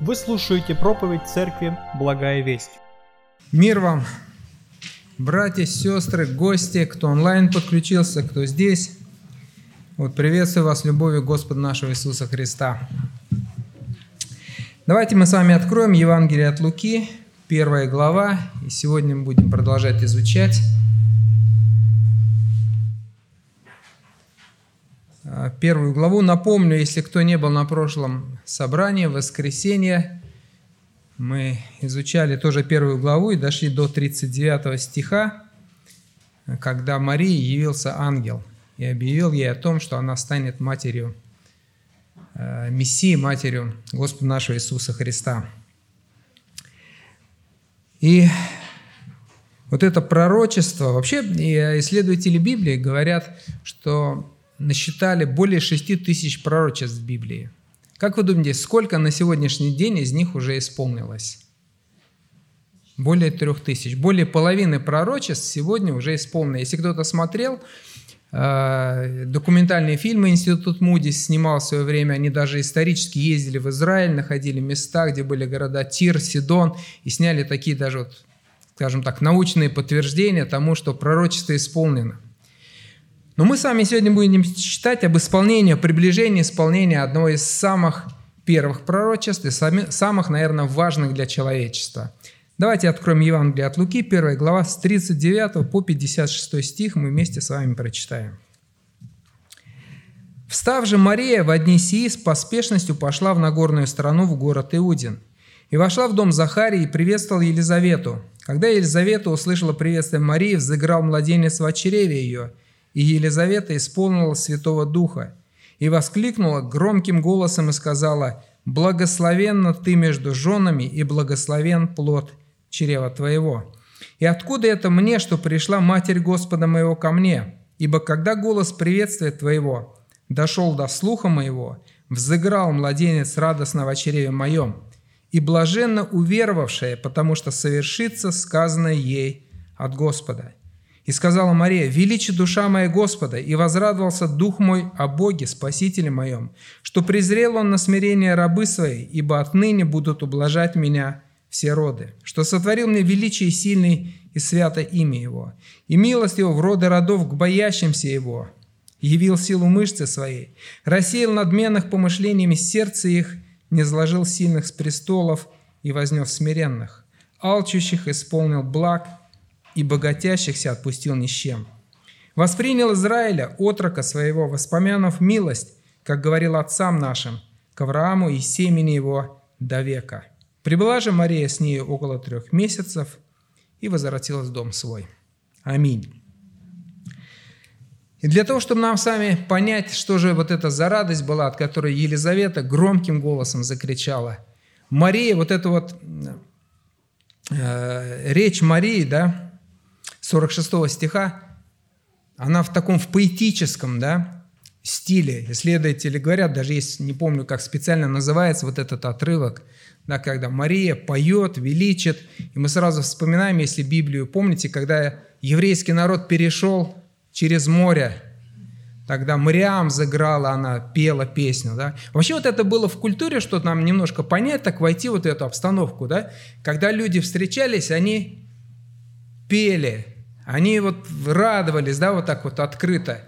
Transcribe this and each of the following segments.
Вы слушаете проповедь церкви «Благая весть». Мир вам, братья, сестры, гости, кто онлайн подключился, кто здесь. Вот приветствую вас любовью Господа нашего Иисуса Христа. Давайте мы с вами откроем Евангелие от Луки, первая глава, и сегодня мы будем продолжать изучать а, первую главу. Напомню, если кто не был на прошлом собрании, в воскресенье, мы изучали тоже первую главу и дошли до 39 стиха, когда Марии явился ангел и объявил ей о том, что она станет матерью э, Мессии, матерью Господа нашего Иисуса Христа. И вот это пророчество, вообще исследователи Библии говорят, что насчитали более 6 тысяч пророчеств в Библии. Как вы думаете, сколько на сегодняшний день из них уже исполнилось? Более трех тысяч. Более половины пророчеств сегодня уже исполнены. Если кто-то смотрел, э, документальные фильмы Институт Муди снимал в свое время, они даже исторически ездили в Израиль, находили места, где были города Тир, Сидон, и сняли такие даже, вот, скажем так, научные подтверждения тому, что пророчество исполнено. Но мы с вами сегодня будем читать об исполнении, приближении исполнения одного из самых первых пророчеств и самых, наверное, важных для человечества. Давайте откроем Евангелие от Луки, 1 глава, с 39 по 56 стих, мы вместе с вами прочитаем. «Встав же Мария в одни сии с поспешностью пошла в Нагорную страну в город Иудин, и вошла в дом Захарии и приветствовала Елизавету. Когда Елизавета услышала приветствие Марии, взыграл младенец в чреве ее – и Елизавета исполнила Святого Духа и воскликнула громким голосом и сказала, «Благословенна ты между женами, и благословен плод чрева твоего». И откуда это мне, что пришла Матерь Господа моего ко мне? Ибо когда голос приветствия твоего дошел до слуха моего, взыграл младенец радостно в чреве моем, и блаженно уверовавшая, потому что совершится сказанное ей от Господа. И сказала Мария, «Величи душа моя Господа, и возрадовался дух мой о Боге, Спасителе моем, что презрел он на смирение рабы своей, ибо отныне будут ублажать меня все роды, что сотворил мне величие сильный и свято имя Его, и милость Его в роды родов к боящимся Его, явил силу мышцы своей, рассеял надменных помышлениями сердца их, не сложил сильных с престолов и вознес смиренных, алчущих исполнил благ, и богатящихся отпустил ни с чем. Воспринял Израиля, отрока своего, воспомянув милость, как говорил отцам нашим, к Аврааму и семени его до века. Прибыла же Мария с нею около трех месяцев и возвратилась в дом свой. Аминь. И для того, чтобы нам с вами понять, что же вот это за радость была, от которой Елизавета громким голосом закричала. Мария, вот эта вот э, речь Марии, да, 46 стиха, она в таком в поэтическом да, стиле. Исследователи говорят, даже есть, не помню, как специально называется вот этот отрывок, да, когда Мария поет, величит. И мы сразу вспоминаем, если Библию помните, когда еврейский народ перешел через море, Тогда Мариам заграла, она пела песню. Да? Вообще вот это было в культуре, что нам немножко понять, так войти вот эту обстановку. Да? Когда люди встречались, они пели, они вот радовались, да, вот так вот открыто.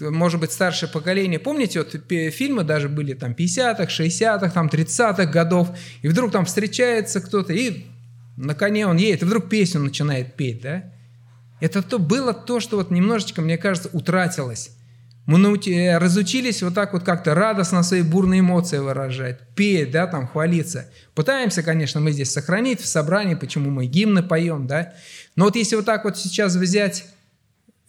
Может быть, старшее поколение. Помните, вот фильмы даже были там 50-х, 60-х, там 30-х годов, и вдруг там встречается кто-то, и на коне он едет, и вдруг песню начинает петь, да? Это то, было то, что вот немножечко, мне кажется, утратилось. Мы э, разучились вот так вот как-то радостно свои бурные эмоции выражать, петь, да, там, хвалиться. Пытаемся, конечно, мы здесь сохранить в собрании, почему мы гимны поем, да. Но вот если вот так вот сейчас взять,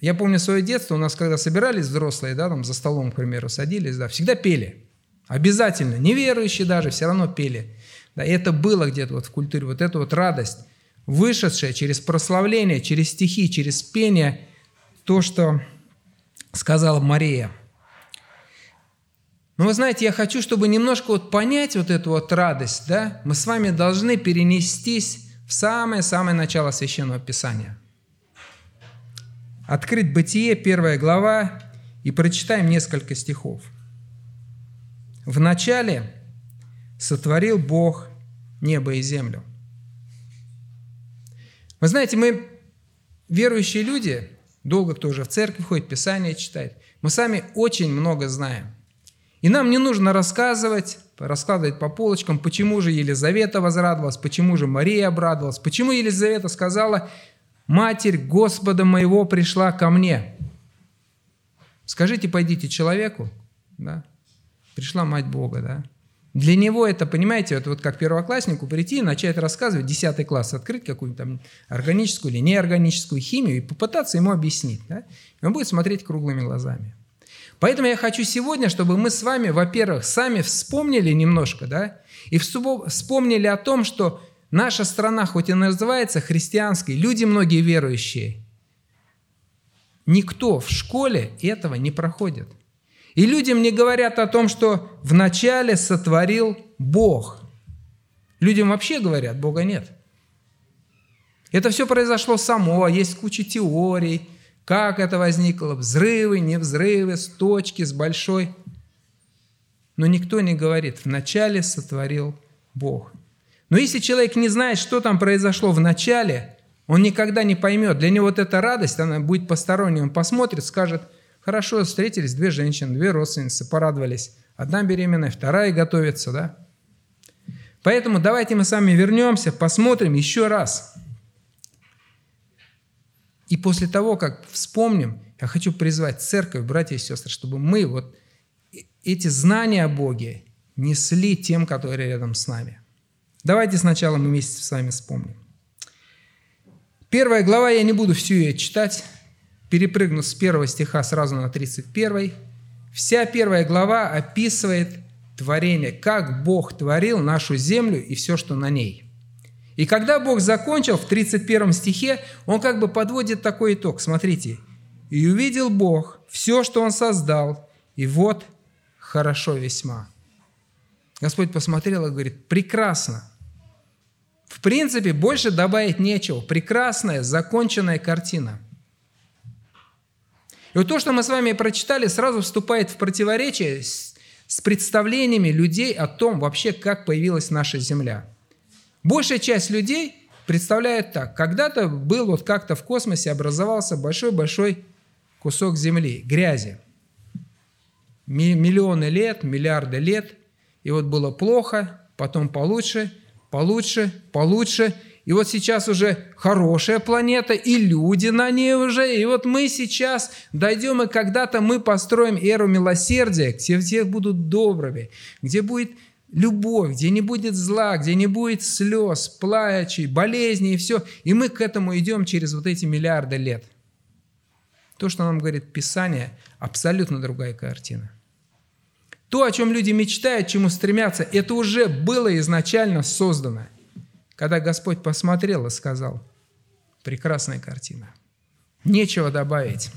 я помню свое детство, у нас когда собирались взрослые, да, там за столом, к примеру, садились, да, всегда пели. Обязательно, неверующие даже, все равно пели. Да, это было где-то вот в культуре, вот эта вот радость, вышедшая через прославление, через стихи, через пение, то, что сказала Мария. Но вы знаете, я хочу, чтобы немножко вот понять вот эту вот радость, да, мы с вами должны перенестись в самое-самое начало Священного Писания. Открыть Бытие, первая глава, и прочитаем несколько стихов. В начале сотворил Бог небо и землю. Вы знаете, мы, верующие люди, долго кто уже в церковь ходит, Писание читает, мы сами очень много знаем. И нам не нужно рассказывать, раскладывать по полочкам, почему же Елизавета возрадовалась, почему же Мария обрадовалась, почему Елизавета сказала, «Матерь Господа моего пришла ко мне». Скажите, пойдите человеку, да? Пришла мать Бога, да? Для него это, понимаете, это вот как первокласснику прийти и начать рассказывать, 10 класс, открыть какую-то там органическую или неорганическую химию и попытаться ему объяснить. Да? И он будет смотреть круглыми глазами. Поэтому я хочу сегодня, чтобы мы с вами, во-первых, сами вспомнили немножко, да, и вспомнили о том, что наша страна, хоть и называется христианской, люди многие верующие, никто в школе этого не проходит. И люди мне говорят о том, что вначале сотворил Бог. Людям вообще говорят, Бога нет. Это все произошло само, есть куча теорий, как это возникло, взрывы, не взрывы, с точки, с большой. Но никто не говорит, вначале сотворил Бог. Но если человек не знает, что там произошло в начале, он никогда не поймет. Для него вот эта радость, она будет посторонней. Он посмотрит, скажет – Хорошо, встретились две женщины, две родственницы, порадовались. Одна беременная, вторая готовится, да? Поэтому давайте мы с вами вернемся, посмотрим еще раз. И после того, как вспомним, я хочу призвать церковь, братья и сестры, чтобы мы вот эти знания о Боге несли тем, которые рядом с нами. Давайте сначала мы вместе с вами вспомним. Первая глава, я не буду всю ее читать, перепрыгну с первого стиха сразу на 31, вся первая глава описывает творение, как Бог творил нашу землю и все, что на ней. И когда Бог закончил в 31 стихе, Он как бы подводит такой итог. Смотрите. «И увидел Бог все, что Он создал, и вот хорошо весьма». Господь посмотрел и говорит, прекрасно. В принципе, больше добавить нечего. Прекрасная, законченная картина – и вот то, что мы с вами прочитали, сразу вступает в противоречие с, с представлениями людей о том вообще, как появилась наша Земля. Большая часть людей представляет так. Когда-то был вот как-то в космосе образовался большой-большой кусок Земли, грязи. Миллионы лет, миллиарды лет. И вот было плохо, потом получше, получше, получше – и вот сейчас уже хорошая планета, и люди на ней уже. И вот мы сейчас дойдем, и когда-то мы построим эру милосердия, где все будут добрыми, где будет любовь, где не будет зла, где не будет слез, плачей, болезней и все. И мы к этому идем через вот эти миллиарды лет. То, что нам говорит Писание, абсолютно другая картина. То, о чем люди мечтают, чему стремятся, это уже было изначально создано – когда Господь посмотрел и сказал, прекрасная картина, нечего добавить.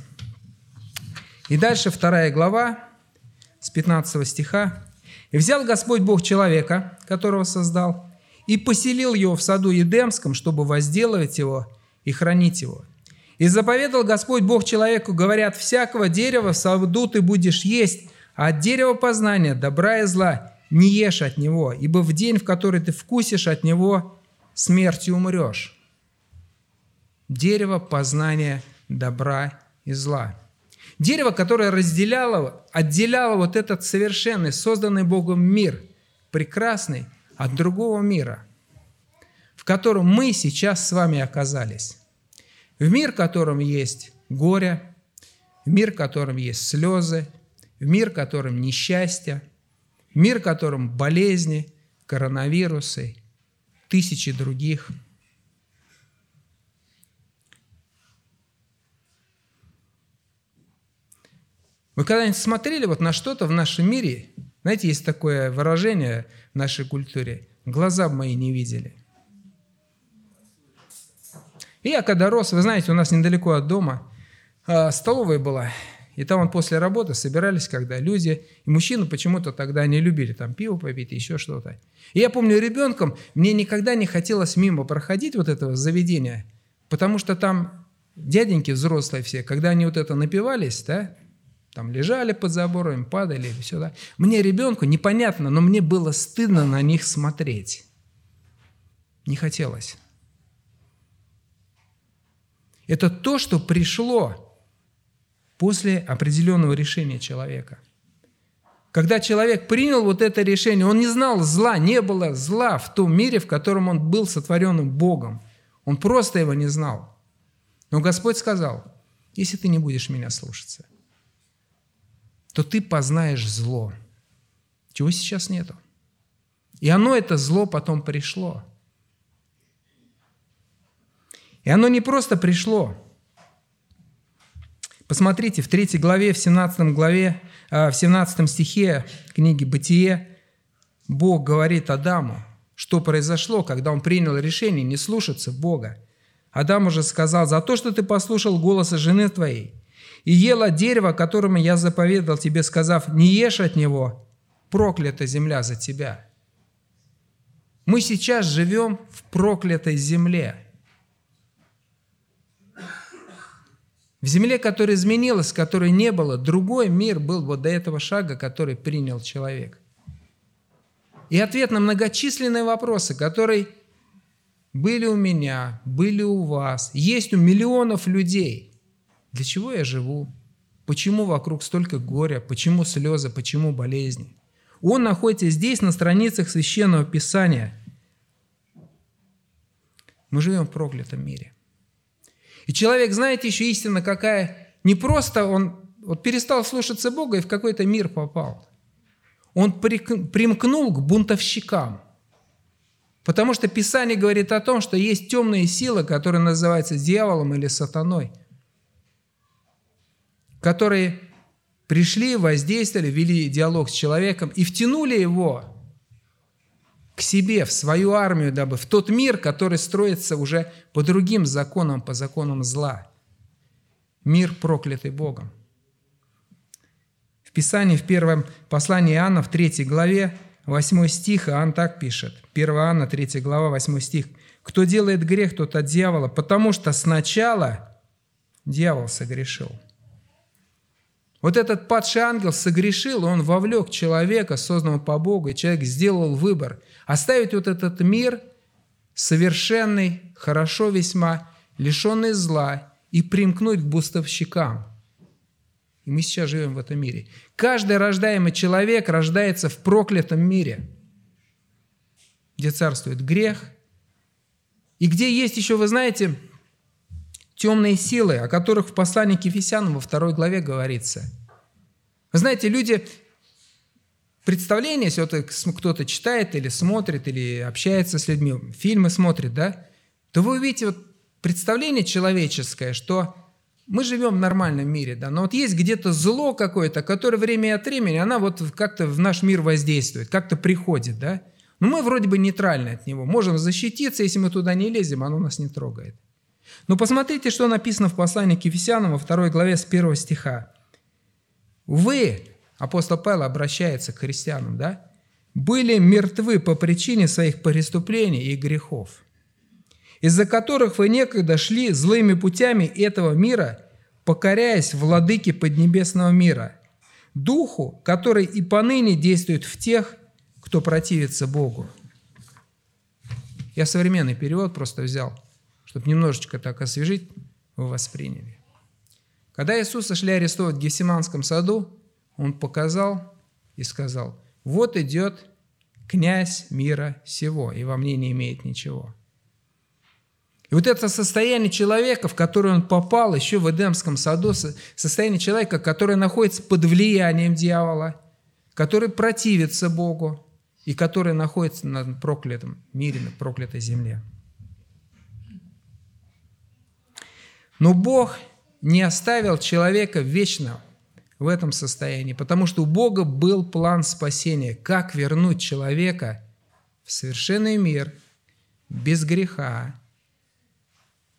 И дальше вторая глава с 15 стиха. «И взял Господь Бог человека, которого создал, и поселил его в саду Едемском, чтобы возделывать его и хранить его. И заповедал Господь Бог человеку, говорят, всякого дерева в саду ты будешь есть, а от дерева познания, добра и зла, не ешь от него, ибо в день, в который ты вкусишь от него, смертью умрешь. Дерево познания добра и зла. Дерево, которое разделяло, отделяло вот этот совершенный, созданный Богом мир, прекрасный, от другого мира, в котором мы сейчас с вами оказались. В мир, в котором есть горе, в мир, в котором есть слезы, в мир, в котором несчастье, в мир, в котором болезни, коронавирусы тысячи других. Вы когда-нибудь смотрели вот на что-то в нашем мире? Знаете, есть такое выражение в нашей культуре «глаза мои не видели». И я когда рос, вы знаете, у нас недалеко от дома а, столовая была, и там вот после работы собирались, когда люди, и мужчины почему-то тогда не любили там пиво попить, еще что-то. И я помню ребенком, мне никогда не хотелось мимо проходить вот этого заведения, потому что там дяденьки взрослые все, когда они вот это напивались, да, Там лежали под заборами, падали и все. Да? Мне ребенку непонятно, но мне было стыдно на них смотреть. Не хотелось. Это то, что пришло после определенного решения человека. Когда человек принял вот это решение, он не знал зла, не было зла в том мире, в котором он был сотворенным Богом. Он просто его не знал. Но Господь сказал, если ты не будешь меня слушаться, то ты познаешь зло, чего сейчас нету. И оно, это зло, потом пришло. И оно не просто пришло. Посмотрите, в 3 главе, в 17 главе, а, в 17 стихе книги «Бытие» Бог говорит Адаму, что произошло, когда он принял решение не слушаться Бога. Адам уже сказал, за то, что ты послушал голоса жены твоей и ел от дерева, которому я заповедал тебе, сказав, не ешь от него, проклята земля за тебя. Мы сейчас живем в проклятой земле. В земле, которая изменилась, которой не было, другой мир был вот до этого шага, который принял человек. И ответ на многочисленные вопросы, которые были у меня, были у вас, есть у миллионов людей – для чего я живу? Почему вокруг столько горя? Почему слезы? Почему болезни? Он находится здесь, на страницах Священного Писания. Мы живем в проклятом мире. И человек, знаете, еще истина какая? Не просто он вот перестал слушаться Бога и в какой-то мир попал. Он примкнул к бунтовщикам. Потому что Писание говорит о том, что есть темные силы, которые называются дьяволом или сатаной – которые пришли, воздействовали, вели диалог с человеком и втянули его к себе, в свою армию, дабы в тот мир, который строится уже по другим законам, по законам зла. Мир, проклятый Богом. В Писании, в первом послании Иоанна, в третьей главе, 8 стих, Иоанн так пишет. 1 Иоанна, 3 глава, 8 стих. «Кто делает грех, тот от дьявола, потому что сначала дьявол согрешил». Вот этот падший ангел согрешил, он вовлек человека, созданного по Богу, и человек сделал выбор. Оставить вот этот мир совершенный, хорошо весьма, лишенный зла, и примкнуть к бустовщикам. И мы сейчас живем в этом мире. Каждый рождаемый человек рождается в проклятом мире, где царствует грех, и где есть еще, вы знаете, темные силы, о которых в послании к Ефесянам во второй главе говорится. Вы знаете, люди представление, если кто-то читает или смотрит, или общается с людьми, фильмы смотрит, да, то вы увидите вот представление человеческое, что мы живем в нормальном мире, да, но вот есть где-то зло какое-то, которое время от времени, она вот как-то в наш мир воздействует, как-то приходит, да. Но мы вроде бы нейтральны от него, можем защититься, если мы туда не лезем, оно нас не трогает. Но посмотрите, что написано в послании к Ефесянам во второй главе с первого стиха. «Вы, апостол Павел обращается к христианам, да, были мертвы по причине своих преступлений и грехов, из-за которых вы некогда шли злыми путями этого мира, покоряясь владыке поднебесного мира, духу, который и поныне действует в тех, кто противится Богу». Я современный перевод просто взял – чтобы немножечко так освежить, вы восприняли. Когда Иисуса шли арестовать в Гефсиманском саду, Он показал и сказал, вот идет князь мира сего, и во мне не имеет ничего. И вот это состояние человека, в которое он попал еще в Эдемском саду, состояние человека, который находится под влиянием дьявола, который противится Богу и который находится на проклятом мире, на проклятой земле. Но Бог не оставил человека вечно в этом состоянии, потому что у Бога был план спасения, как вернуть человека в совершенный мир без греха,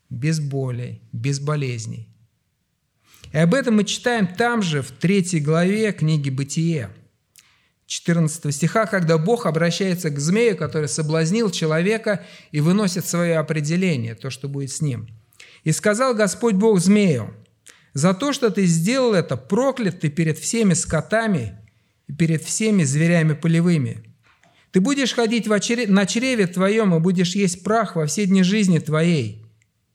без боли, без болезней. И об этом мы читаем там же, в третьей главе книги «Бытие», 14 стиха, когда Бог обращается к змею, который соблазнил человека и выносит свое определение, то, что будет с ним – и сказал Господь Бог змею, За то, что ты сделал это, проклят ты перед всеми скотами и перед всеми зверями полевыми. Ты будешь ходить в очере... на чреве твоем и будешь есть прах во все дни жизни твоей.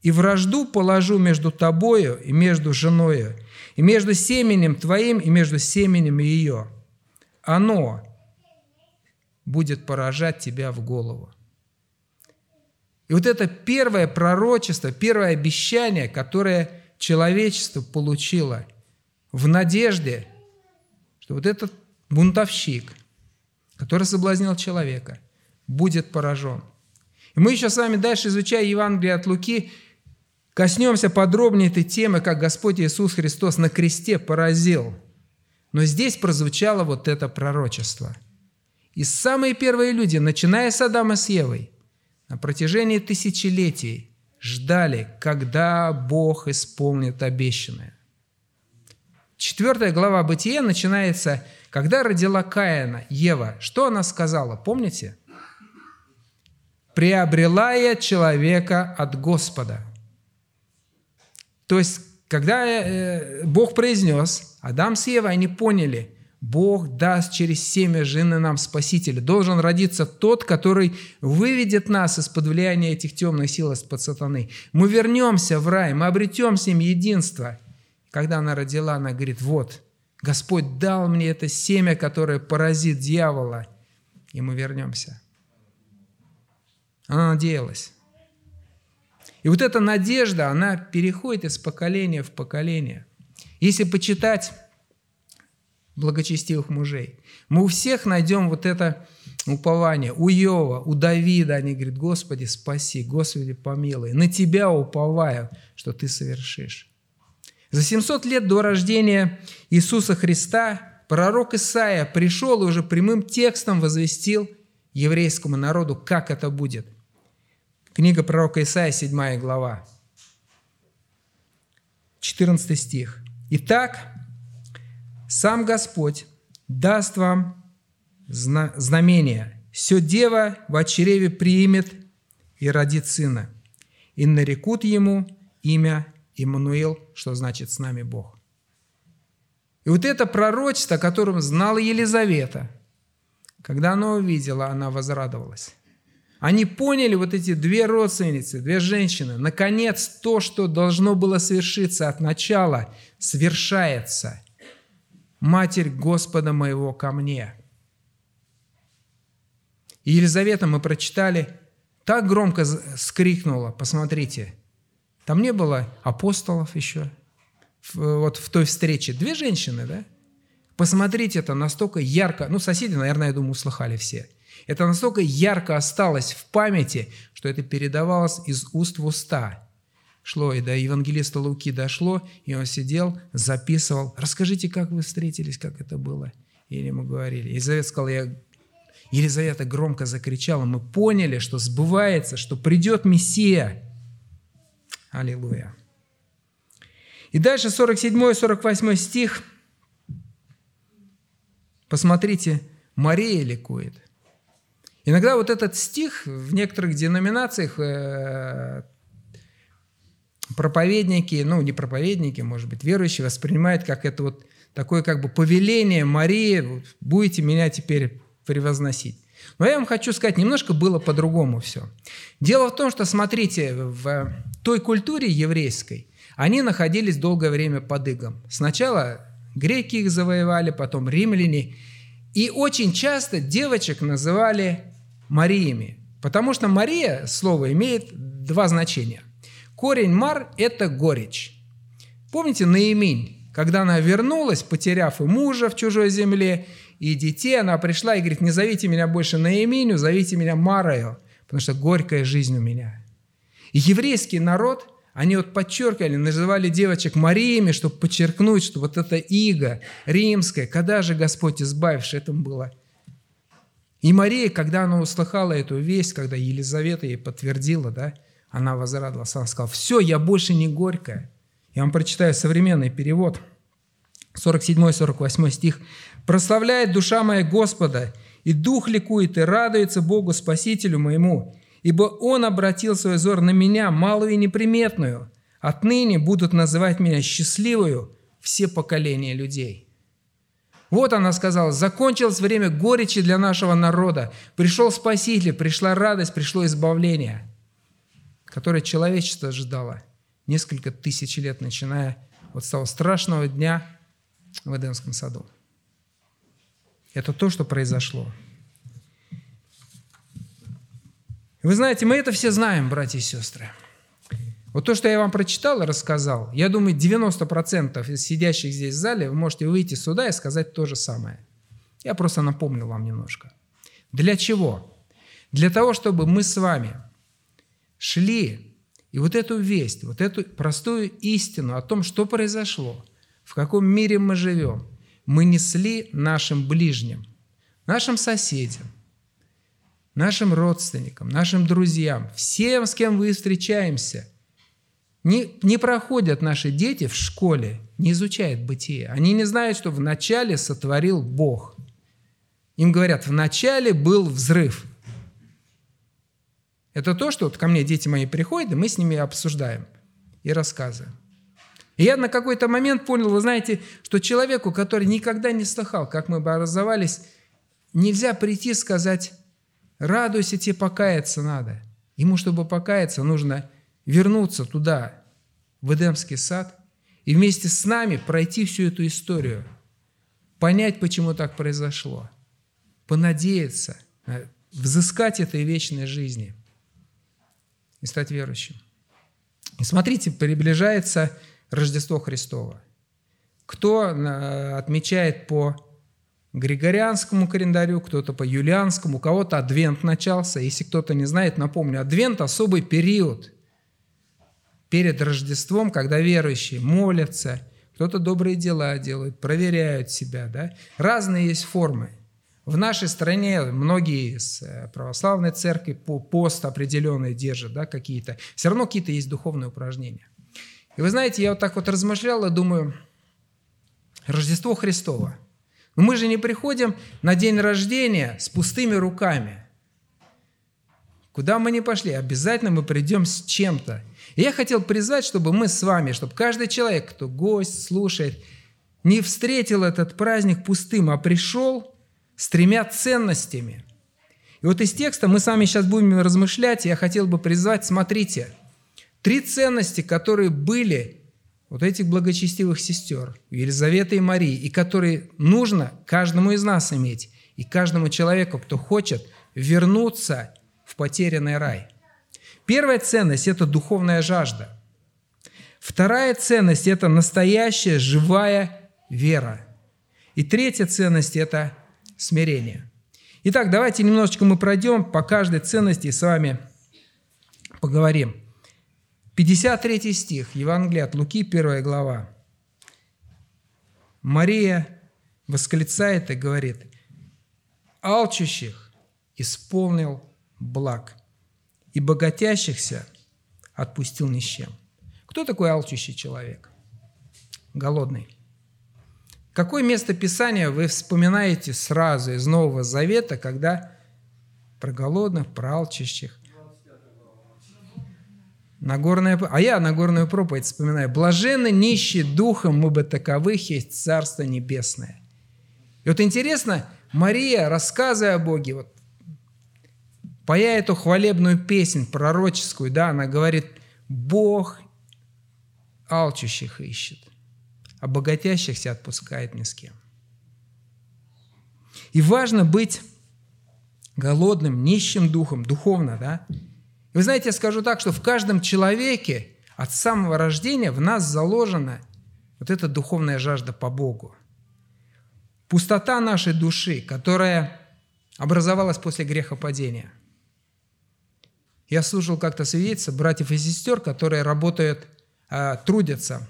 И вражду положу между тобою и между женою, и между семенем твоим и между семенем ее. Оно будет поражать тебя в голову. И вот это первое пророчество, первое обещание, которое человечество получило в надежде, что вот этот бунтовщик, который соблазнил человека, будет поражен. И мы еще с вами дальше, изучая Евангелие от Луки, коснемся подробнее этой темы, как Господь Иисус Христос на кресте поразил. Но здесь прозвучало вот это пророчество. И самые первые люди, начиная с Адама с Евой, на протяжении тысячелетий ждали, когда Бог исполнит обещанное. Четвертая глава Бытия начинается, когда родила Каина Ева. Что она сказала, помните? «Приобрела я человека от Господа». То есть, когда э, Бог произнес, Адам с Евой, они поняли, Бог даст через семя жены нам Спасителя. Должен родиться тот, который выведет нас из-под влияния этих темных сил, из-под сатаны. Мы вернемся в рай, мы обретем с ним единство. Когда она родила, она говорит, вот, Господь дал мне это семя, которое поразит дьявола, и мы вернемся. Она надеялась. И вот эта надежда, она переходит из поколения в поколение. Если почитать благочестивых мужей. Мы у всех найдем вот это упование. У Иова, у Давида они говорят, Господи, спаси, Господи, помилуй. На Тебя уповаю, что Ты совершишь. За 700 лет до рождения Иисуса Христа пророк Исаия пришел и уже прямым текстом возвестил еврейскому народу, как это будет. Книга пророка Исаия, 7 глава, 14 стих. «Итак, сам Господь даст вам знамение. Все дева в чреве примет и родит сына, и нарекут ему имя Иммануил, что значит «с нами Бог». И вот это пророчество, о котором знала Елизавета, когда она увидела, она возрадовалась. Они поняли, вот эти две родственницы, две женщины, наконец то, что должно было свершиться от начала, свершается – Матерь Господа моего ко мне. И Елизавета, мы прочитали, так громко скрикнула, посмотрите, там не было апостолов еще, вот в той встрече. Две женщины, да? Посмотрите, это настолько ярко, ну, соседи, наверное, я думаю, услыхали все. Это настолько ярко осталось в памяти, что это передавалось из уст в уста шло, и до евангелиста Луки дошло, и он сидел, записывал. Расскажите, как вы встретились, как это было. И ему говорили. Елизавета сказала, я... Елизавета громко закричала, мы поняли, что сбывается, что придет Мессия. Аллилуйя. И дальше 47-48 стих. Посмотрите, Мария ликует. Иногда вот этот стих в некоторых деноминациях э, проповедники, ну не проповедники, может быть, верующие воспринимают как это вот такое как бы повеление Марии, вот, будете меня теперь превозносить. Но я вам хочу сказать, немножко было по-другому все. Дело в том, что, смотрите, в той культуре еврейской они находились долгое время под игом. Сначала греки их завоевали, потом римляне. И очень часто девочек называли Мариями, потому что Мария, слово, имеет два значения. Корень мар – это горечь. Помните Наиминь, когда она вернулась, потеряв и мужа в чужой земле, и детей, она пришла и говорит, не зовите меня больше Наиминю, зовите меня Марою, потому что горькая жизнь у меня. И еврейский народ, они вот подчеркивали, называли девочек Мариями, чтобы подчеркнуть, что вот это иго римское, когда же Господь избавивший, этому было. И Мария, когда она услыхала эту весть, когда Елизавета ей подтвердила, да, она возрадовалась, она сказала, все, я больше не горькая. Я вам прочитаю современный перевод, 47-48 стих. «Прославляет душа моя Господа, и дух ликует, и радуется Богу Спасителю моему, ибо Он обратил свой взор на меня, малую и неприметную, Отныне будут называть меня счастливую все поколения людей. Вот она сказала, закончилось время горечи для нашего народа. Пришел Спаситель, пришла радость, пришло избавление, которое человечество ожидало несколько тысяч лет, начиная вот с того страшного дня в Эдемском саду. Это то, что произошло. Вы знаете, мы это все знаем, братья и сестры. Вот то, что я вам прочитал и рассказал, я думаю, 90% из сидящих здесь в зале вы можете выйти сюда и сказать то же самое. Я просто напомню вам немножко. Для чего? Для того, чтобы мы с вами шли и вот эту весть, вот эту простую истину о том, что произошло, в каком мире мы живем, мы несли нашим ближним, нашим соседям, нашим родственникам, нашим друзьям, всем, с кем вы встречаемся – не, не проходят наши дети в школе, не изучают бытие. Они не знают, что вначале сотворил Бог. Им говорят, вначале был взрыв. Это то, что вот ко мне дети мои приходят, и мы с ними обсуждаем и рассказываем. И я на какой-то момент понял, вы знаете, что человеку, который никогда не слыхал, как мы бы образовались, нельзя прийти и сказать, радуйся, тебе покаяться надо. Ему, чтобы покаяться, нужно вернуться туда, в Эдемский сад и вместе с нами пройти всю эту историю, понять, почему так произошло, понадеяться, э, взыскать этой вечной жизни и стать верующим. И смотрите, приближается Рождество Христово. Кто э, отмечает по Григорианскому календарю, кто-то по юлианскому, у кого-то адвент начался. Если кто-то не знает, напомню, адвент – особый период – перед Рождеством, когда верующие молятся, кто-то добрые дела делает, проверяют себя. Да? Разные есть формы. В нашей стране многие из э, православной церкви по пост определенные держат, да, какие-то. Все равно какие-то есть духовные упражнения. И вы знаете, я вот так вот размышлял и думаю, Рождество Христово. Но мы же не приходим на день рождения с пустыми руками. Куда мы не пошли, обязательно мы придем с чем-то. И я хотел призвать, чтобы мы с вами, чтобы каждый человек, кто гость, слушает, не встретил этот праздник пустым, а пришел с тремя ценностями. И вот из текста мы с вами сейчас будем размышлять, я хотел бы призвать, смотрите, три ценности, которые были вот этих благочестивых сестер, Елизаветы и Марии, и которые нужно каждому из нас иметь, и каждому человеку, кто хочет вернуться в потерянный рай – Первая ценность – это духовная жажда. Вторая ценность – это настоящая живая вера. И третья ценность – это смирение. Итак, давайте немножечко мы пройдем по каждой ценности и с вами поговорим. 53 стих, Евангелие от Луки, 1 глава. Мария восклицает и говорит, «Алчущих исполнил благ, и богатящихся отпустил ни с чем. Кто такой алчущий человек? Голодный. Какое место Писания вы вспоминаете сразу из Нового Завета, когда про голодных, про алчущих? Нагорная, а я Нагорную проповедь вспоминаю. «Блаженны нищие духом, мы бы таковых есть Царство Небесное». И вот интересно, Мария, рассказывая о Боге, вот Поя эту хвалебную песнь пророческую, да, она говорит, Бог алчущих ищет, а богатящихся отпускает ни с кем. И важно быть голодным, нищим духом, духовно, да. Вы знаете, я скажу так, что в каждом человеке от самого рождения в нас заложена вот эта духовная жажда по Богу. Пустота нашей души, которая образовалась после грехопадения – я слушал как-то свидетельство братьев и сестер, которые работают, а, трудятся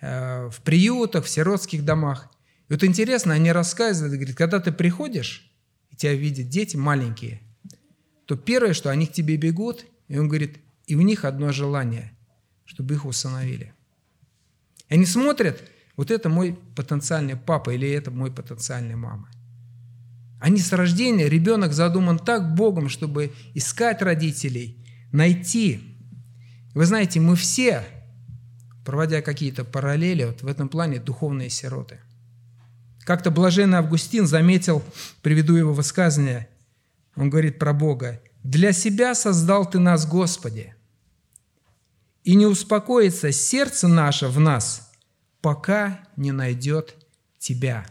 в приютах, в сиротских домах. И вот интересно, они рассказывают, говорят, когда ты приходишь, и тебя видят дети маленькие, то первое, что они к тебе бегут, и он говорит, и у них одно желание, чтобы их усыновили. И они смотрят, вот это мой потенциальный папа или это мой потенциальный мама. Они с рождения, ребенок задуман так Богом, чтобы искать родителей, найти. Вы знаете, мы все проводя какие-то параллели, вот в этом плане духовные сироты. Как-то блаженный Августин заметил, приведу его высказывание, он говорит про Бога, «Для себя создал Ты нас, Господи, и не успокоится сердце наше в нас, пока не найдет Тебя».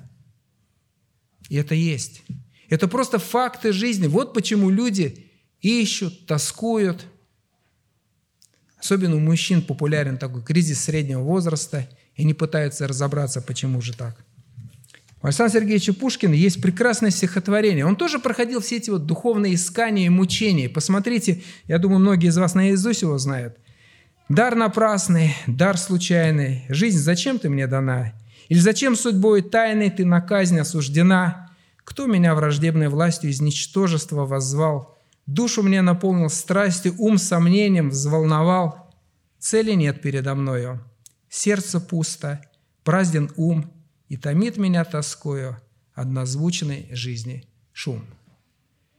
И это есть. Это просто факты жизни. Вот почему люди ищут, тоскуют. Особенно у мужчин популярен такой кризис среднего возраста, и они пытаются разобраться, почему же так. У Александра Сергеевича Пушкина есть прекрасное стихотворение. Он тоже проходил все эти вот духовные искания и мучения. Посмотрите, я думаю, многие из вас наизусть его знают. «Дар напрасный, дар случайный, жизнь зачем ты мне дана? Или зачем судьбой тайной ты на казнь осуждена? Кто меня враждебной властью из ничтожества воззвал? Душу мне наполнил страстью, ум сомнением взволновал. Цели нет передо мною, сердце пусто, празден ум, и томит меня тоскою однозвучной жизни шум.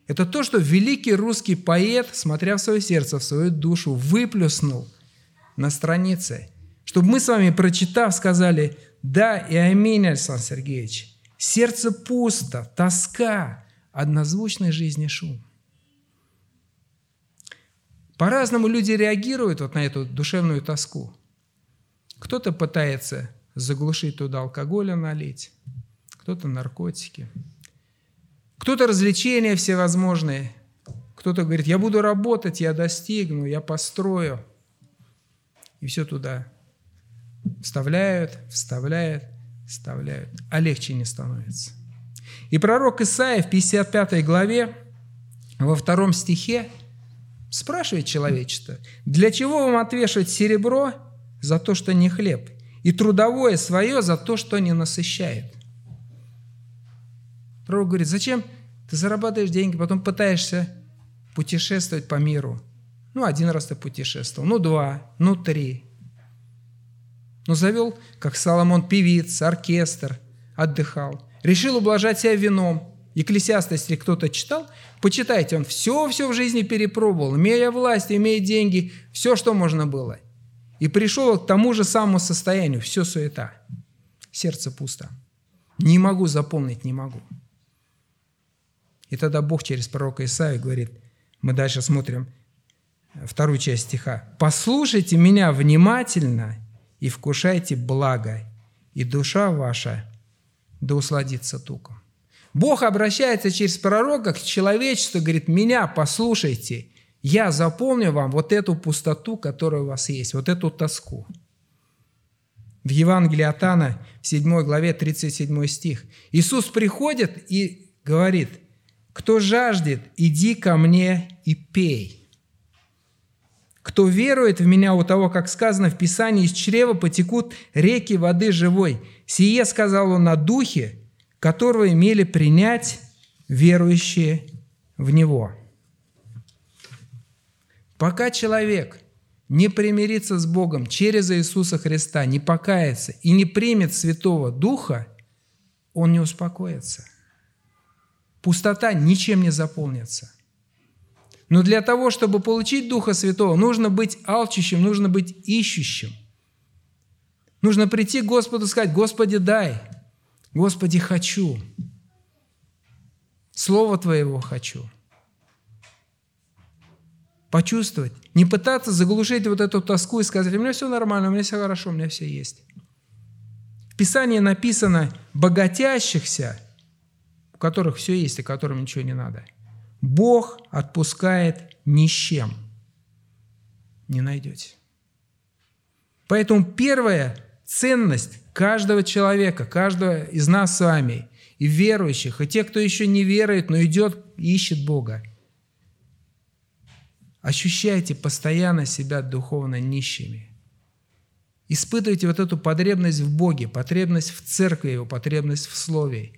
Это то, что великий русский поэт, смотря в свое сердце, в свою душу, выплюснул на странице, чтобы мы с вами, прочитав, сказали «Да и аминь, Александр Сергеевич». Сердце пусто, тоска, однозвучной жизни шум. По-разному люди реагируют вот на эту душевную тоску. Кто-то пытается заглушить туда алкоголя налить, кто-то наркотики, кто-то развлечения всевозможные, кто-то говорит, я буду работать, я достигну, я построю. И все туда вставляют, вставляют – вставляют, а легче не становится. И пророк Исаия в 55 главе, во втором стихе, спрашивает человечество, для чего вам отвешивать серебро за то, что не хлеб, и трудовое свое за то, что не насыщает? Пророк говорит, зачем ты зарабатываешь деньги, потом пытаешься путешествовать по миру? Ну, один раз ты путешествовал, ну, два, ну, три но завел, как Соломон, певиц, оркестр, отдыхал. Решил ублажать себя вином. Екклесиаст, если кто-то читал, почитайте, он все-все в жизни перепробовал, имея власть, имея деньги, все, что можно было. И пришел к тому же самому состоянию, все суета. Сердце пусто. Не могу заполнить, не могу. И тогда Бог через пророка Исаию говорит, мы дальше смотрим вторую часть стиха. «Послушайте меня внимательно и вкушайте благо, и душа ваша да усладится туком». Бог обращается через пророка к человечеству, говорит, меня послушайте, я заполню вам вот эту пустоту, которая у вас есть, вот эту тоску. В Евангелии от Анна, в 7 главе, 37 стих. Иисус приходит и говорит, кто жаждет, иди ко мне и пей. Кто верует в меня, у того, как сказано в Писании, из чрева потекут реки воды живой. Сие сказал он на духе, которого имели принять верующие в него. Пока человек не примирится с Богом через Иисуса Христа, не покается и не примет Святого Духа, он не успокоится. Пустота ничем не заполнится – но для того, чтобы получить Духа Святого, нужно быть алчущим, нужно быть ищущим. Нужно прийти к Господу и сказать, Господи, дай, Господи, хочу. Слово Твоего хочу. Почувствовать. Не пытаться заглушить вот эту тоску и сказать, у меня все нормально, у меня все хорошо, у меня все есть. В Писании написано «богатящихся», у которых все есть и которым ничего не надо – Бог отпускает ни с чем. Не найдете. Поэтому первая ценность каждого человека, каждого из нас с вами, и верующих, и тех, кто еще не верует, но идет ищет Бога. Ощущайте постоянно себя духовно нищими. Испытывайте вот эту потребность в Боге, потребность в церкви Его, потребность в Слове.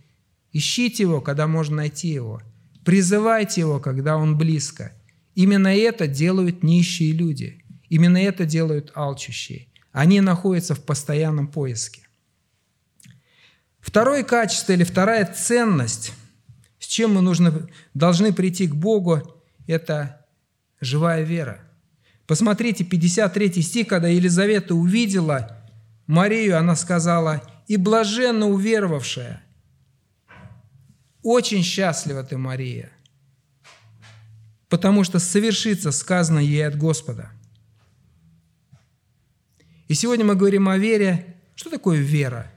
Ищите Его, когда можно найти Его – Призывайте его, когда он близко. Именно это делают нищие люди. Именно это делают алчущие. Они находятся в постоянном поиске. Второе качество или вторая ценность, с чем мы нужно, должны прийти к Богу, это живая вера. Посмотрите, 53 стих, когда Елизавета увидела Марию, она сказала, «И блаженно уверовавшая». Очень счастлива ты, Мария, потому что совершится сказано ей от Господа. И сегодня мы говорим о вере. Что такое вера?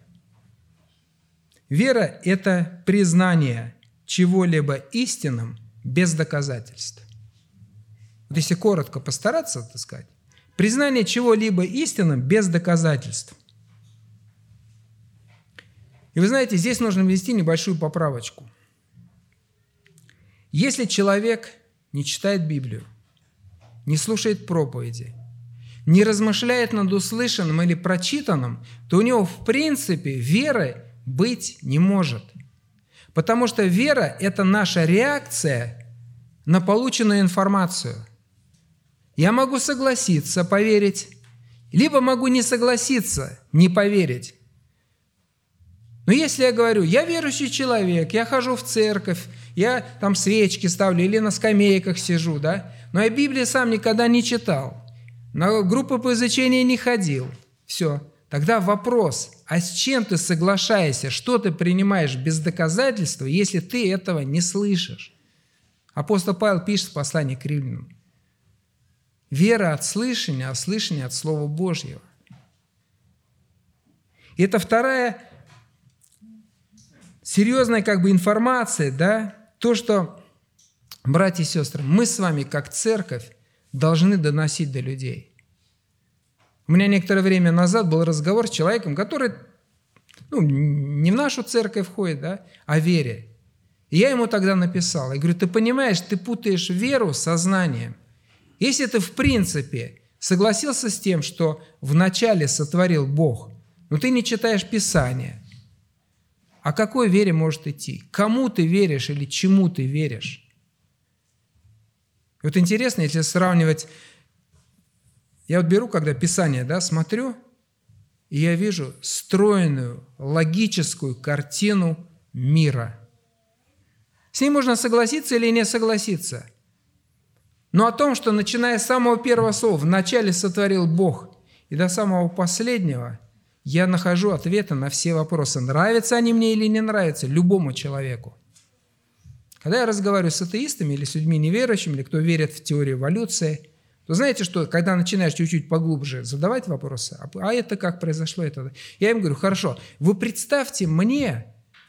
Вера – это признание чего-либо истинным без доказательств. Вот если коротко постараться, так сказать, признание чего-либо истинным без доказательств. И вы знаете, здесь нужно ввести небольшую поправочку. Если человек не читает Библию, не слушает проповеди, не размышляет над услышанным или прочитанным, то у него в принципе веры быть не может. Потому что вера – это наша реакция на полученную информацию – я могу согласиться, поверить, либо могу не согласиться, не поверить. Но если я говорю, я верующий человек, я хожу в церковь, я там свечки ставлю или на скамейках сижу, да, но я Библию сам никогда не читал, на группы по изучению не ходил, все. Тогда вопрос, а с чем ты соглашаешься, что ты принимаешь без доказательства, если ты этого не слышишь? Апостол Павел пишет в послании к римлянам. Вера от слышания, а слышание от Слова Божьего. И это вторая серьезная как бы информация, да, то, что, братья и сестры, мы с вами как церковь должны доносить до людей. У меня некоторое время назад был разговор с человеком, который ну, не в нашу церковь входит, да, а вере. И я ему тогда написал, я говорю, ты понимаешь, ты путаешь веру с сознанием. Если ты в принципе согласился с тем, что вначале сотворил Бог, но ты не читаешь Писание, о какой вере может идти? Кому ты веришь или чему ты веришь? И вот интересно, если сравнивать, я вот беру, когда Писание, да, смотрю, и я вижу стройную, логическую картину мира. С ней можно согласиться или не согласиться – но о том, что начиная с самого первого слова, вначале сотворил Бог, и до самого последнего я нахожу ответы на все вопросы, нравятся они мне или не нравятся любому человеку. Когда я разговариваю с атеистами или с людьми неверующими, или кто верит в теорию эволюции, то знаете что, когда начинаешь чуть-чуть поглубже задавать вопросы, а, а это как произошло, это... Я им говорю, хорошо, вы представьте мне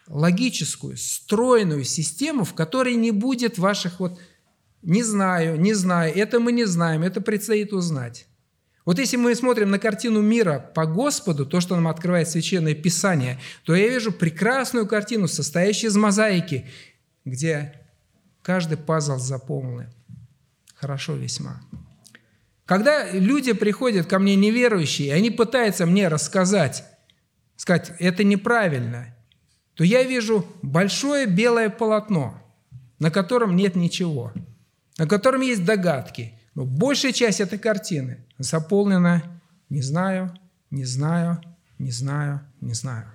логическую, стройную систему, в которой не будет ваших вот не знаю, не знаю, это мы не знаем, это предстоит узнать. Вот если мы смотрим на картину мира по Господу, то, что нам открывает Священное Писание, то я вижу прекрасную картину, состоящую из мозаики, где каждый пазл заполнен. Хорошо весьма. Когда люди приходят ко мне неверующие, они пытаются мне рассказать, сказать, это неправильно, то я вижу большое белое полотно, на котором нет ничего – на котором есть догадки. Но большая часть этой картины заполнена «не знаю, не знаю, не знаю, не знаю».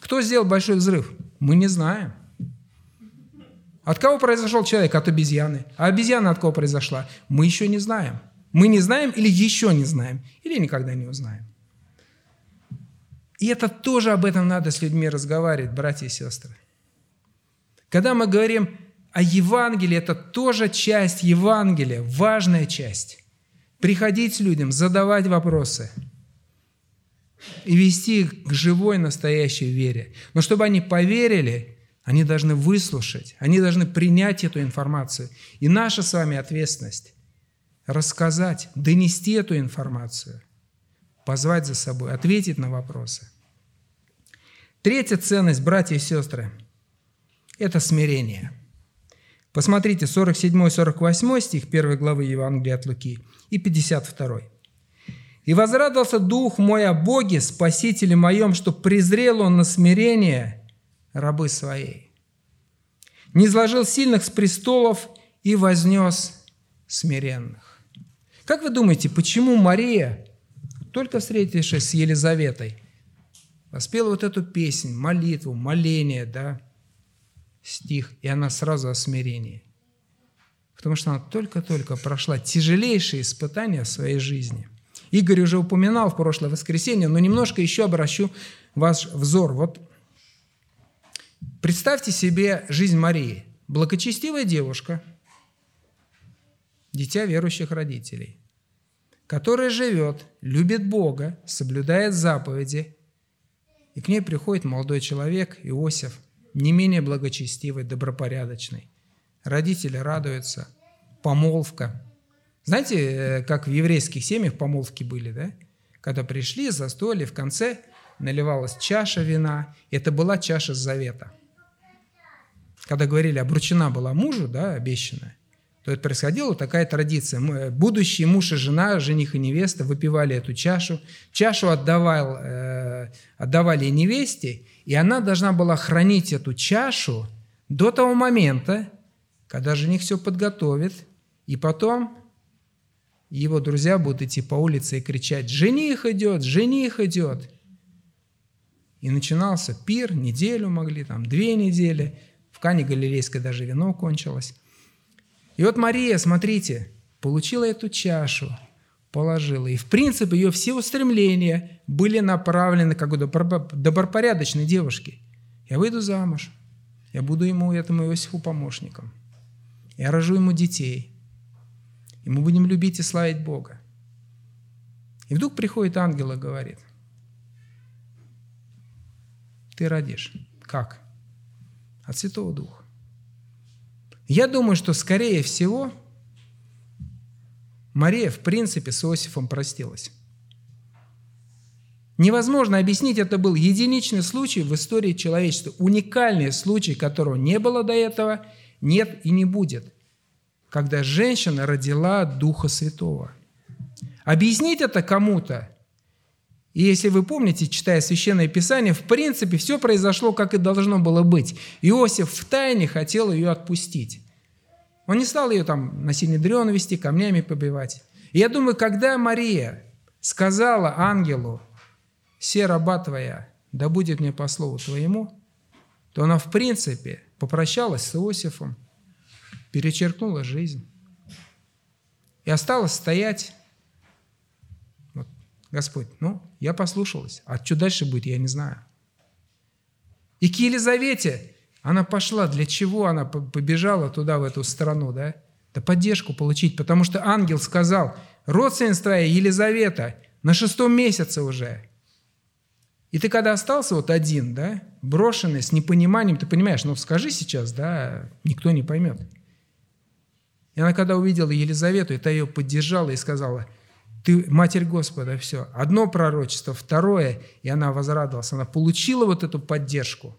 Кто сделал большой взрыв? Мы не знаем. От кого произошел человек? От обезьяны. А обезьяна от кого произошла? Мы еще не знаем. Мы не знаем или еще не знаем, или никогда не узнаем. И это тоже об этом надо с людьми разговаривать, братья и сестры. Когда мы говорим а Евангелие – это тоже часть Евангелия, важная часть. Приходить людям, задавать вопросы и вести их к живой настоящей вере. Но чтобы они поверили, они должны выслушать, они должны принять эту информацию. И наша с вами ответственность – рассказать, донести эту информацию, позвать за собой, ответить на вопросы. Третья ценность, братья и сестры, – это смирение – Посмотрите, 47-48 стих 1 главы Евангелия от Луки и 52. «И возрадовался Дух мой о Боге, Спасителе моем, что презрел Он на смирение рабы своей. Не изложил сильных с престолов и вознес смиренных». Как вы думаете, почему Мария, только встретившись с Елизаветой, воспела вот эту песнь, молитву, моление, да, стих, и она сразу о смирении. потому что она только-только прошла тяжелейшие испытания в своей жизни. Игорь уже упоминал в прошлое воскресенье, но немножко еще обращу ваш взор. Вот представьте себе жизнь Марии. Благочестивая девушка, дитя верующих родителей, которая живет, любит Бога, соблюдает заповеди, и к ней приходит молодой человек, Иосиф, не менее благочестивый, добропорядочный. Родители радуются, помолвка. Знаете, э, как в еврейских семьях помолвки были, да? Когда пришли, застолье, в конце наливалась чаша вина. Это была чаша завета. Когда говорили, обручена была мужу, да, обещанная, то это происходила такая традиция. Мы, будущий муж и жена, жених и невеста выпивали эту чашу. Чашу отдавал, э, отдавали невесте, и она должна была хранить эту чашу до того момента, когда жених все подготовит, и потом его друзья будут идти по улице и кричать «Жених идет! Жених идет!» И начинался пир, неделю могли, там две недели. В Кане Галилейской даже вино кончилось. И вот Мария, смотрите, получила эту чашу, положила. И в принципе ее все устремления были направлены как бы добропорядочной девушке. Я выйду замуж, я буду ему, этому Иосифу помощником. Я рожу ему детей. И мы будем любить и славить Бога. И вдруг приходит ангел и говорит, ты родишь. Как? От Святого Духа. Я думаю, что, скорее всего, Мария, в принципе, с Иосифом простилась. Невозможно объяснить, это был единичный случай в истории человечества, уникальный случай, которого не было до этого, нет и не будет, когда женщина родила Духа Святого. Объяснить это кому-то, и если вы помните, читая Священное Писание, в принципе, все произошло, как и должно было быть. Иосиф в тайне хотел ее отпустить. Он не стал ее там на Синедрен вести, камнями побивать. И я думаю, когда Мария сказала ангелу, «Се раба твоя, да будет мне по слову твоему», то она, в принципе, попрощалась с Иосифом, перечеркнула жизнь и осталась стоять Господь, ну, я послушалась. А что дальше будет, я не знаю. И к Елизавете она пошла. Для чего она побежала туда, в эту страну, да? Да поддержку получить, потому что ангел сказал, родственница твоя Елизавета на шестом месяце уже. И ты когда остался вот один, да, брошенный, с непониманием, ты понимаешь, ну скажи сейчас, да, никто не поймет. И она когда увидела Елизавету, это ее поддержала и сказала – ты Матерь Господа, все. Одно пророчество, второе, и она возрадовалась. Она получила вот эту поддержку,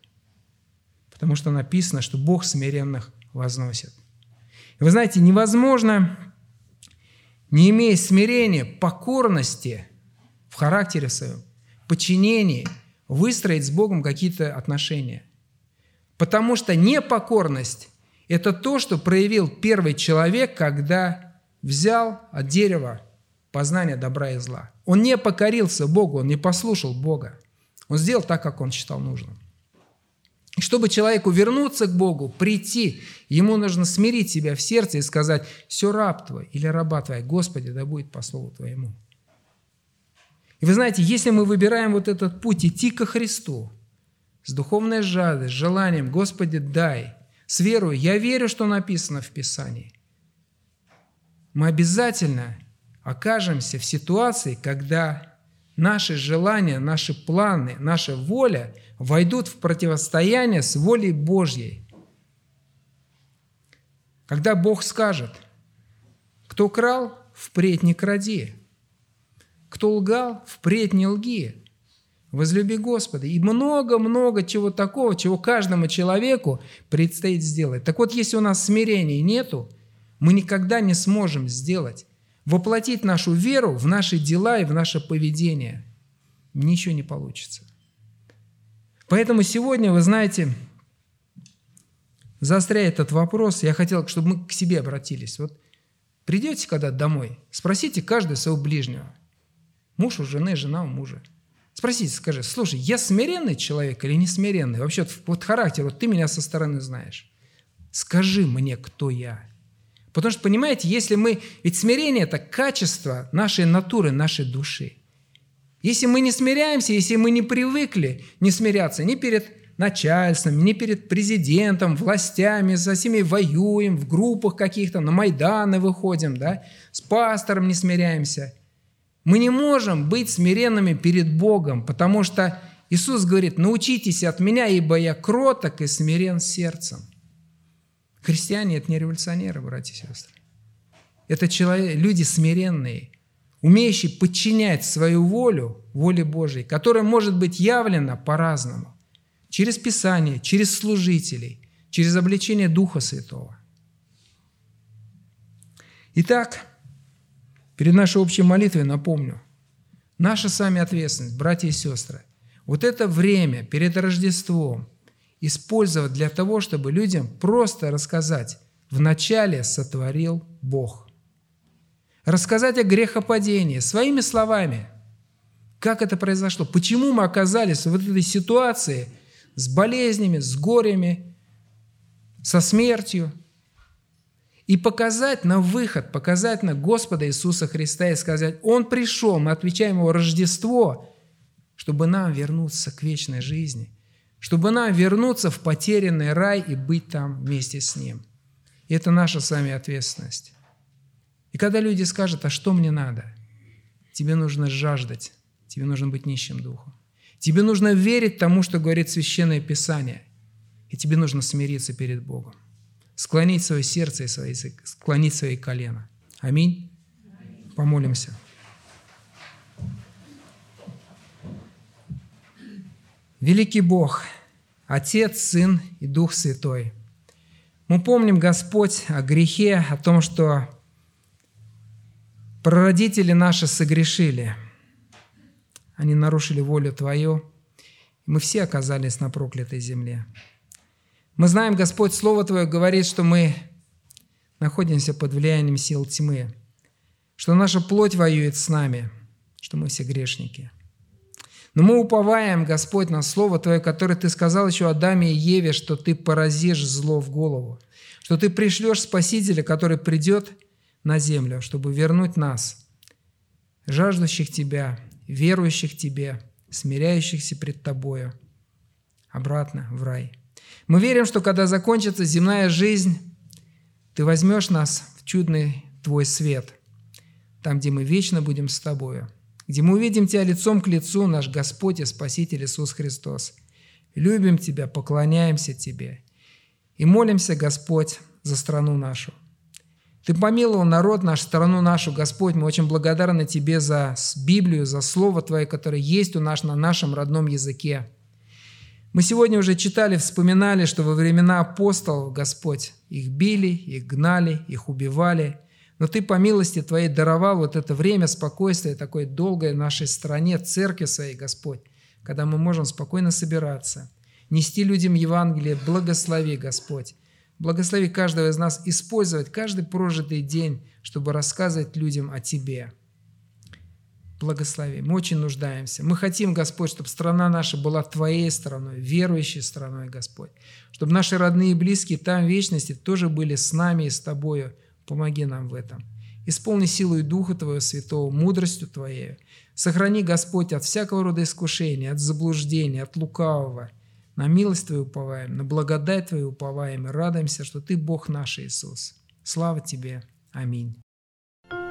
потому что написано, что Бог смиренных возносит. И вы знаете, невозможно, не имея смирения, покорности в характере своем, подчинении, выстроить с Богом какие-то отношения. Потому что непокорность – это то, что проявил первый человек, когда взял от дерева познания добра и зла. Он не покорился Богу, он не послушал Бога. Он сделал так, как он считал нужным. И чтобы человеку вернуться к Богу, прийти, ему нужно смирить себя в сердце и сказать, все раб твой или раба твоя, Господи, да будет по слову твоему. И вы знаете, если мы выбираем вот этот путь, идти ко Христу, с духовной жадой, с желанием, Господи, дай, с верой, я верю, что написано в Писании, мы обязательно окажемся в ситуации, когда наши желания, наши планы, наша воля войдут в противостояние с волей Божьей. Когда Бог скажет, кто крал, впредь не кради, кто лгал, впредь не лги, возлюби Господа. И много-много чего такого, чего каждому человеку предстоит сделать. Так вот, если у нас смирения нету, мы никогда не сможем сделать воплотить нашу веру в наши дела и в наше поведение. Ничего не получится. Поэтому сегодня, вы знаете, заостряя этот вопрос, я хотел, чтобы мы к себе обратились. Вот придете когда домой, спросите каждый своего ближнего. Муж у жены, жена у мужа. Спросите, скажи, слушай, я смиренный человек или не смиренный? Вообще, вот характер, вот ты меня со стороны знаешь. Скажи мне, кто я. Потому что, понимаете, если мы... Ведь смирение – это качество нашей натуры, нашей души. Если мы не смиряемся, если мы не привыкли не смиряться ни перед начальством, ни перед президентом, властями, со всеми воюем, в группах каких-то, на Майданы выходим, да, с пастором не смиряемся. Мы не можем быть смиренными перед Богом, потому что Иисус говорит, научитесь от меня, ибо я кроток и смирен сердцем. Христиане – это не революционеры, братья и сестры. Это человек, люди смиренные, умеющие подчинять свою волю воле Божьей, которая может быть явлена по-разному. Через Писание, через служителей, через обличение Духа Святого. Итак, перед нашей общей молитвой напомню, наша с вами ответственность, братья и сестры, вот это время перед Рождеством использовать для того, чтобы людям просто рассказать, вначале сотворил Бог. Рассказать о грехопадении своими словами. Как это произошло? Почему мы оказались в этой ситуации с болезнями, с горями, со смертью? И показать на выход, показать на Господа Иисуса Христа и сказать, Он пришел, мы отвечаем Его Рождество, чтобы нам вернуться к вечной жизни, чтобы нам вернуться в потерянный рай и быть там вместе с Ним. И это наша с вами ответственность. И когда люди скажут, а что мне надо? Тебе нужно жаждать, тебе нужно быть нищим духом. Тебе нужно верить тому, что говорит Священное Писание. И тебе нужно смириться перед Богом. Склонить свое сердце и свои, склонить свои колено. Аминь. Помолимся. Великий Бог, Отец, Сын и Дух Святой. Мы помним, Господь, о грехе, о том, что прародители наши согрешили. Они нарушили волю Твою. Мы все оказались на проклятой земле. Мы знаем, Господь, Слово Твое говорит, что мы находимся под влиянием сил тьмы, что наша плоть воюет с нами, что мы все грешники – но мы уповаем, Господь, на Слово Твое, которое Ты сказал еще Адаме и Еве, что Ты поразишь зло в голову, что Ты пришлешь Спасителя, который придет на землю, чтобы вернуть нас, жаждущих Тебя, верующих Тебе, смиряющихся пред Тобою, обратно в рай. Мы верим, что когда закончится земная жизнь, Ты возьмешь нас в чудный Твой свет, там, где мы вечно будем с Тобою – где мы увидим Тебя лицом к лицу, наш Господь и Спаситель Иисус Христос. Любим Тебя, поклоняемся Тебе и молимся, Господь, за страну нашу. Ты помиловал народ наш, страну нашу, Господь. Мы очень благодарны Тебе за Библию, за Слово Твое, которое есть у нас на нашем родном языке. Мы сегодня уже читали, вспоминали, что во времена апостолов, Господь, их били, их гнали, их убивали – но Ты по милости Твоей даровал вот это время спокойствия такой долгой нашей стране, церкви своей, Господь, когда мы можем спокойно собираться, нести людям Евангелие, благослови, Господь. Благослови каждого из нас использовать каждый прожитый день, чтобы рассказывать людям о Тебе. Благослови. Мы очень нуждаемся. Мы хотим, Господь, чтобы страна наша была Твоей страной, верующей страной, Господь. Чтобы наши родные и близкие там в вечности тоже были с нами и с Тобою, Помоги нам в этом. Исполни силу и Духа Твоего Святого, мудростью Твоей. Сохрани, Господь, от всякого рода искушения, от заблуждения, от лукавого. На милость Твою уповаем, на благодать Твою уповаем и радуемся, что Ты Бог наш Иисус. Слава Тебе. Аминь.